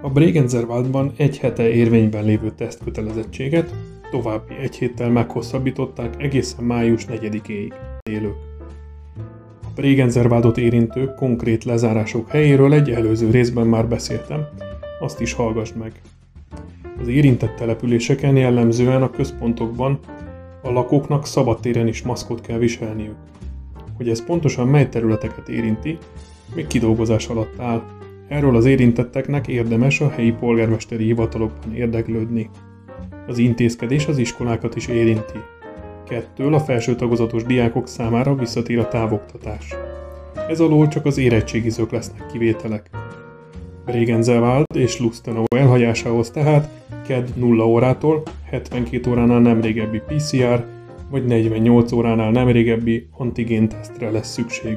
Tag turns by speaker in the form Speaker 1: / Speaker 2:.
Speaker 1: A Bregenzerwaldban egy hete érvényben lévő tesztkötelezettséget további egy héttel meghosszabbították egészen május 4-éig élők. A Bregenzerwaldot érintő konkrét lezárások helyéről egy előző részben már beszéltem, azt is hallgass meg. Az érintett településeken jellemzően a központokban a lakóknak szabadtéren is maszkot kell viselniük. Hogy ez pontosan mely területeket érinti, még kidolgozás alatt áll. Erről az érintetteknek érdemes a helyi polgármesteri hivatalokban érdeklődni. Az intézkedés az iskolákat is érinti. Kettől a felső tagozatos diákok számára visszatér a távoktatás. Ez alól csak az érettségizők lesznek kivételek. Bregenzerwald és Lustenau elhagyásához tehát KED 0 órától 72 óránál nem régebbi PCR vagy 48 óránál nem régebbi antigén tesztre lesz szükség.